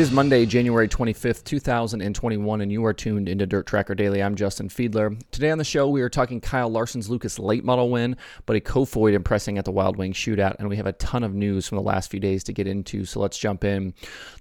It is Monday, January 25th, 2021, and you are tuned into DirtTrackr Daily. I'm Justin Fiedler. Today on the show, we are talking Kyle Larson's Lucas late model win, Buddy Kofoid impressing at the Wild Wing shootout, and we have a ton of news from the last few days to get into, so let's jump in.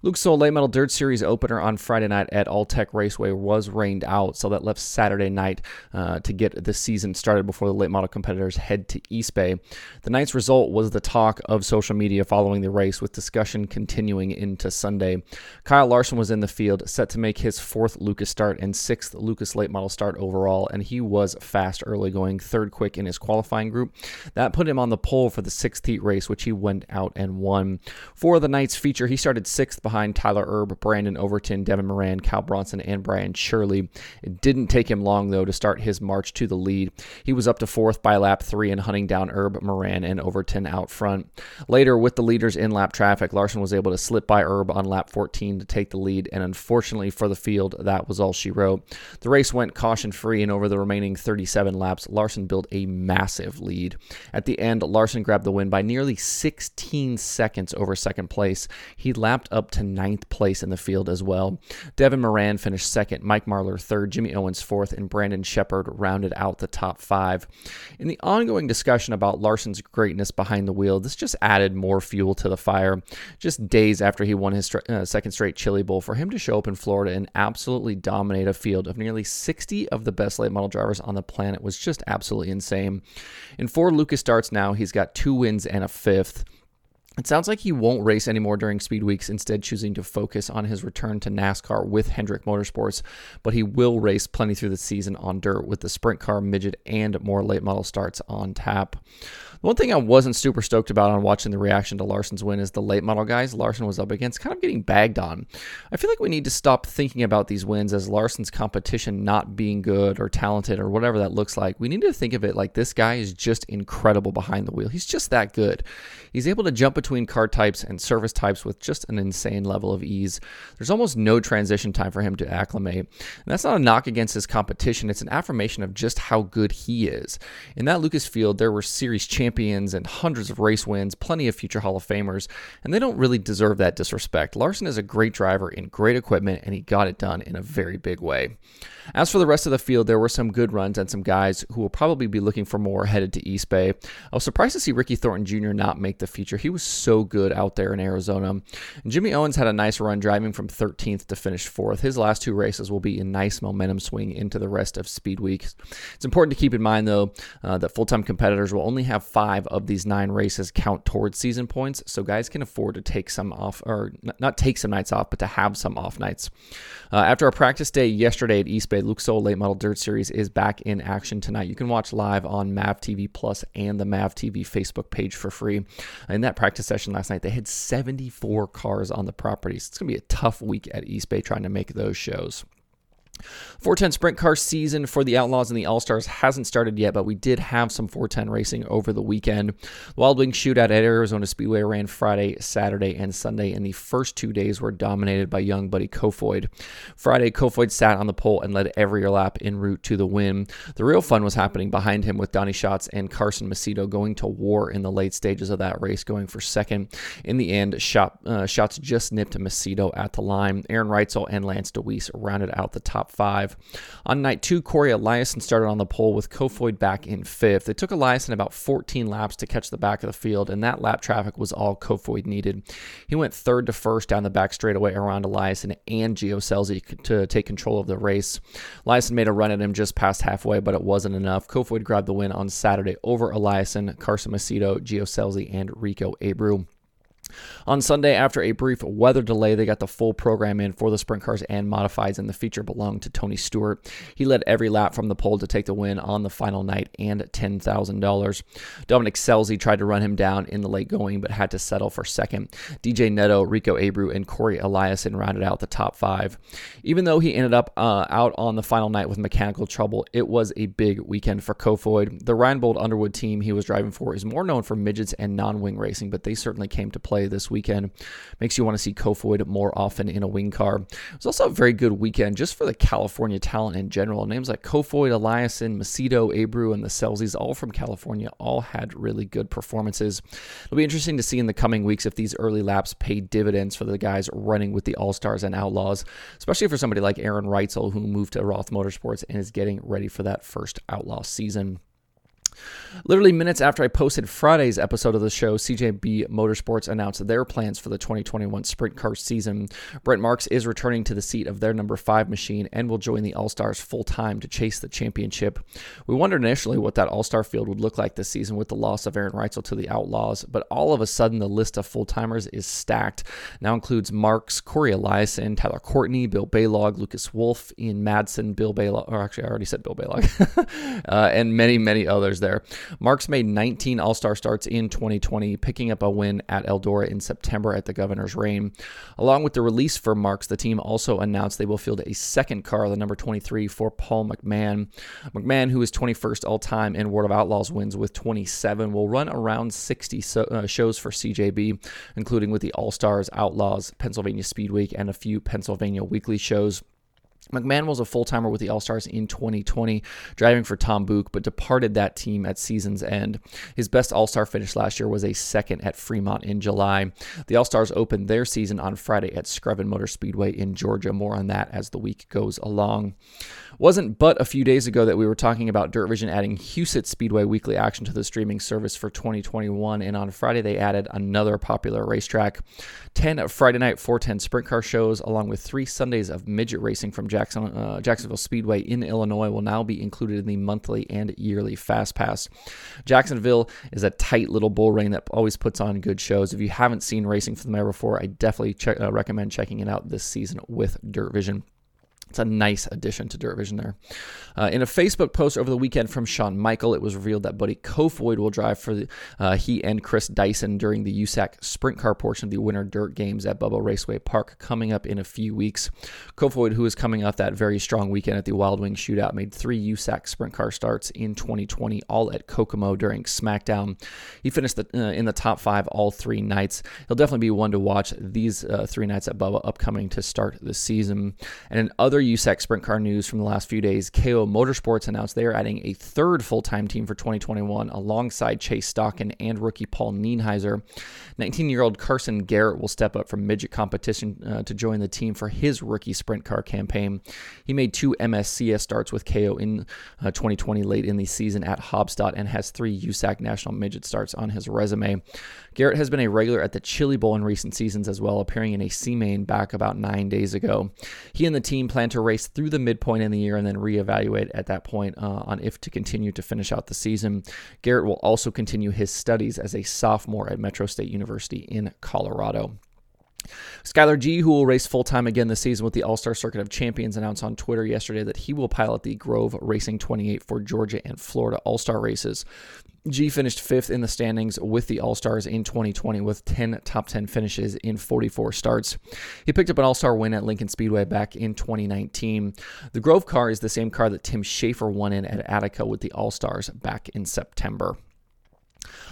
Lucas Oil Late Model Dirt Series opener on Friday night at Alltech Raceway was rained out, so that left Saturday night uh, to get the season started before the late model competitors head to East Bay. The night's result was the talk of social media following the race, with discussion continuing into Sunday. Kyle Larson was in the field, set to make his fourth Lucas start and sixth Lucas late model start overall, and he was fast early, going third quick in his qualifying group. That put him on the pole for the sixth heat race, which he went out and won. For the night's feature, he started sixth behind Tyler Erb, Brandon Overton, Devin Moran, Kyle Bronson, and Brian Shirley. It didn't take him long, though, to start his march to the lead. He was up to fourth by lap three and hunting down Erb, Moran, and Overton out front. Later, with the leaders in lap traffic, Larson was able to slip by Erb on lap 14 14 to take the lead, and unfortunately for the field, that was all she wrote. The race went caution free, and over the remaining 37 laps, Larson built a massive lead. At the end, Larson grabbed the win by nearly 16 seconds over second place. He lapped up to ninth place in the field as well. Devin Moran finished second, Mike Marlar third, Jimmy Owens fourth, and Brandon Sheppard rounded out the top five. In the ongoing discussion about Larson's greatness behind the wheel, this just added more fuel to the fire. Just days after he won his uh, second second straight Chili Bowl, for him to show up in Florida and absolutely dominate a field of nearly 60 of the best late model drivers on the planet was just absolutely insane. In four Lucas starts now, he's got two wins and a fifth. It sounds like he won't race anymore during speed weeks, instead, choosing to focus on his return to NASCAR with Hendrick Motorsports. But he will race plenty through the season on dirt with the sprint car, midget, and more late model starts on tap. The one thing I wasn't super stoked about on watching the reaction to Larson's win is the late model guys Larson was up against kind of getting bagged on. I feel like we need to stop thinking about these wins as Larson's competition not being good or talented or whatever that looks like. We need to think of it like this guy is just incredible behind the wheel. He's just that good. He's able to jump between car types and service types with just an insane level of ease. There's almost no transition time for him to acclimate. And that's not a knock against his competition, it's an affirmation of just how good he is. In that Lucas field, there were series champions and hundreds of race wins, plenty of future Hall of Famers, and they don't really deserve that disrespect. Larson is a great driver in great equipment, and he got it done in a very big way. As for the rest of the field, there were some good runs and some guys who will probably be looking for more headed to East Bay. I was surprised to see Ricky Thornton Jr. not make the feature. He was so good out there in Arizona. Jimmy Owens had a nice run driving from 13th to finish fourth. His last two races will be a nice momentum swing into the rest of Speed Week. It's important to keep in mind, though, uh, that full time competitors will only have five of these nine races count towards season points, so guys can afford to take some off, or not take some nights off, but to have some off nights. Uh, after a practice day yesterday at East Bay, Luke Late Model Dirt Series is back in action tonight. You can watch live on MAV TV Plus and the MAV TV Facebook page for free. In that practice session last night, they had 74 cars on the property. So it's going to be a tough week at East Bay trying to make those shows. 410 sprint car season for the Outlaws and the All Stars hasn't started yet, but we did have some 410 racing over the weekend. Wild Wing Shootout at Arizona Speedway ran Friday, Saturday, and Sunday, and the first two days were dominated by young Buddy Kofoid. Friday, Kofoid sat on the pole and led every lap en route to the win. The real fun was happening behind him with Donny Schatz and Carson Macedo going to war in the late stages of that race, going for second. In the end, uh, Schatz just nipped Macedo at the line. Aaron Reutzel and Lance DeWeese rounded out the top five. On night two, Cory Eliason started on the pole with Kofoid back in fifth. It took Eliason about 14 laps to catch the back of the field, and that lap traffic was all Kofoid needed. He went third to first down the back straightaway around Eliason and Gio Scelzi to take control of the race. Eliason made a run at him just past halfway, but it wasn't enough. Kofoid grabbed the win on Saturday over Eliason, Carson Macedo, Gio Scelzi, and Rico Abreu. On Sunday, after a brief weather delay, they got the full program in for the sprint cars and modifieds, and the feature belonged to Tony Stewart. He led every lap from the pole to take the win on the final night and $10,000. Dominic Scelzi tried to run him down in the late going, but had to settle for second. DJ Netto, Rico Abreu, and Cory Eliason rounded out the top five. Even though he ended up uh, out on the final night with mechanical trouble, it was a big weekend for Kofoid. The Ryan Bolt Underwood team he was driving for is more known for midgets and non wing racing, but they certainly came to play play this weekend. Makes you want to see Kofoid more often in a wing car. It was also a very good weekend just for the California talent in general. Names like Kofoid, Eliason, Macedo, Abreu, and the Scelzis, all from California, all had really good performances. It'll be interesting to see in the coming weeks if these early laps pay dividends for the guys running with the All Stars and Outlaws, especially for somebody like Aaron Reutzel, who moved to Roth Motorsports and is getting ready for that first Outlaw season. Literally minutes after I posted Friday's episode of the show, CJB Motorsports announced their plans for the 2021 sprint car season. Brent Marks is returning to the seat of their number five machine and will join the All Stars full time to chase the championship. We wondered initially what that All Star field would look like this season with the loss of Aaron Reutzel to the Outlaws, but all of a sudden the list of full timers is stacked. Now includes Marks, Cory Eliason, Tyler Courtney, Bill Balog, Lucas Wolfe, Ian Madsen, Bill Balog, or actually I already said Bill Balog, uh, and many, many others there there. Marks made 19 All Star starts in 2020, picking up a win at Eldora in September at the Governor's Reign. Along with the release for Marks, the team also announced they will field a second car, the number 23, for Paul McMahon. McMahon, who is 21st all time in World of Outlaws wins with 27, will run around 60 so, uh, shows for CJB, including with the All Stars, Outlaws, Pennsylvania Speed Week, and a few Pennsylvania weekly shows. McMahon was a full timer with the All Stars in 2020, driving for Tom Buch, but departed that team at season's end. His best All Star finish last year was a second at Fremont in July. The All Stars opened their season on Friday at Screven Motor Speedway in Georgia. More on that as the week goes along. Wasn't but a few days ago that we were talking about Dirt Vision adding Huset Speedway weekly action to the streaming service for 2021, and on Friday they added another popular racetrack. 10 Friday night 410 sprint car shows, along with three Sundays of midget racing from Jackson, uh, Jacksonville Speedway in Illinois, will now be included in the monthly and yearly Fast Pass. Jacksonville is a tight little bull ring that always puts on good shows. If you haven't seen racing for the there before, I definitely check, uh, recommend checking it out this season with Dirt Vision. It's a nice addition to Dirt Vision there. Uh, in a Facebook post over the weekend from Sean Michael, it was revealed that Buddy Kofoid will drive for the, uh, he and Chris Dyson during the USAC sprint car portion of the Winter Dirt Games at Bubba Raceway Park coming up in a few weeks. Kofoid, who is coming off that very strong weekend at the Wild Wing Shootout, made three USAC sprint car starts in 2020, all at Kokomo during SmackDown. He finished the, uh, in the top five all three nights. He'll definitely be one to watch these uh, three nights at Bubba upcoming to start the season. And in other other USAC sprint car news from the last few days, KO Motorsports announced they are adding a third full time team for 2021 alongside Chase Stockon and rookie Paul Nienhiser. 19 year old Carson Garrett will step up from midget competition uh, to join the team for his rookie sprint car campaign. He made two MSCS starts with KO in uh, 2020 late in the season at Haubstadt and has three USAC national midget starts on his resume. Garrett has been a regular at the Chili Bowl in recent seasons as well, appearing in a C main back about nine days ago. He and the team plan to race through the midpoint in the year and then reevaluate at that point uh, on if to continue to finish out the season. Garrett will also continue his studies as a sophomore at Metro State University in Colorado. Skylar Gee, who will race full time again this season with the All Star Circuit of Champions, announced on Twitter yesterday that he will pilot the Grove Racing 28 for Georgia and Florida All Star races. Gee finished fifth in the standings with the All Stars in 2020 with 10 top 10 finishes in 44 starts. He picked up an All Star win at Lincoln Speedway back in 2019. The Grove car is the same car that Tim Shaffer won in at Attica with the All Stars back in September.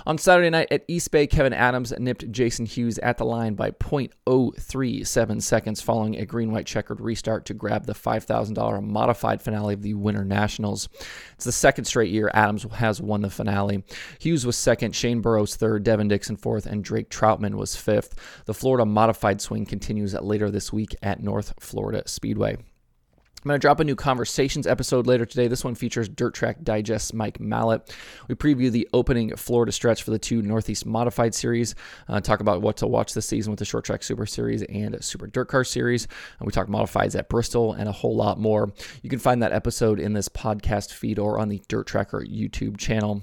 On Saturday night at East Bay, Kevin Adams nipped Jason Hughes at the line by 0.037 seconds following a green white checkered restart to grab the $5,000 modified finale of the Winter Nationals. It's the second straight year Adams has won the finale. Hughes was second, Shane Burrows third, Devin Dixon fourth, and Drake Troutman was fifth. The Florida modified swing continues later this week at North Florida Speedway. I'm going to drop a new Conversations episode later today. This one features Dirt Track Digest Mike Mallett. We preview the opening Florida stretch for the two Northeast Modified Series, uh, talk about what to watch this season with the Short Track Super Series and Super Dirt Car Series. And we talk modifieds at Bristol and a whole lot more. You can find that episode in this podcast feed or on the DirtTrackr YouTube channel.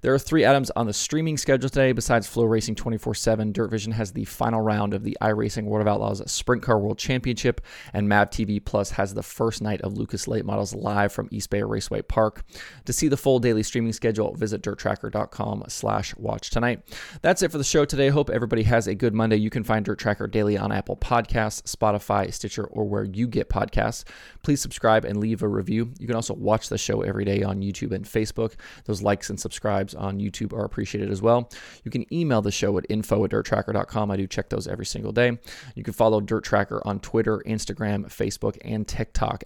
There are three items on the streaming schedule today besides FloRacing 24 7. Dirt Vision has the final round of the iRacing World of Outlaws Sprint Car World Championship, and MAV TV Plus has the first first night of Lucas Late Models live from East Bay Raceway Park. To see the full daily streaming schedule, visit dirttrackr.com slash watch tonight. That's it for the show today. Hope everybody has a good Monday. You can find DirtTrackr Daily on Apple Podcasts, Spotify, Stitcher, or where you get podcasts. Please subscribe and leave a review. You can also watch the show every day on YouTube and Facebook. Those likes and subscribes on YouTube are appreciated as well. You can email the show at info at dirttrackr.com. I do check those every single day. You can follow DirtTrackr on Twitter, Instagram, Facebook, and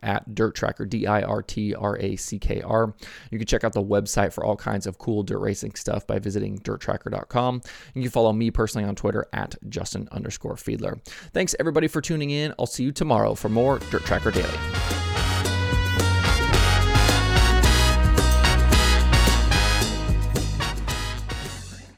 At DirtTrackr, D I R T R A C K R. You can check out the website for all kinds of cool dirt racing stuff by visiting dirttrackr.com. You can follow me personally on Twitter at Justin underscore Fiedler. Thanks everybody for tuning in. I'll see you tomorrow for more DirtTrackr Daily.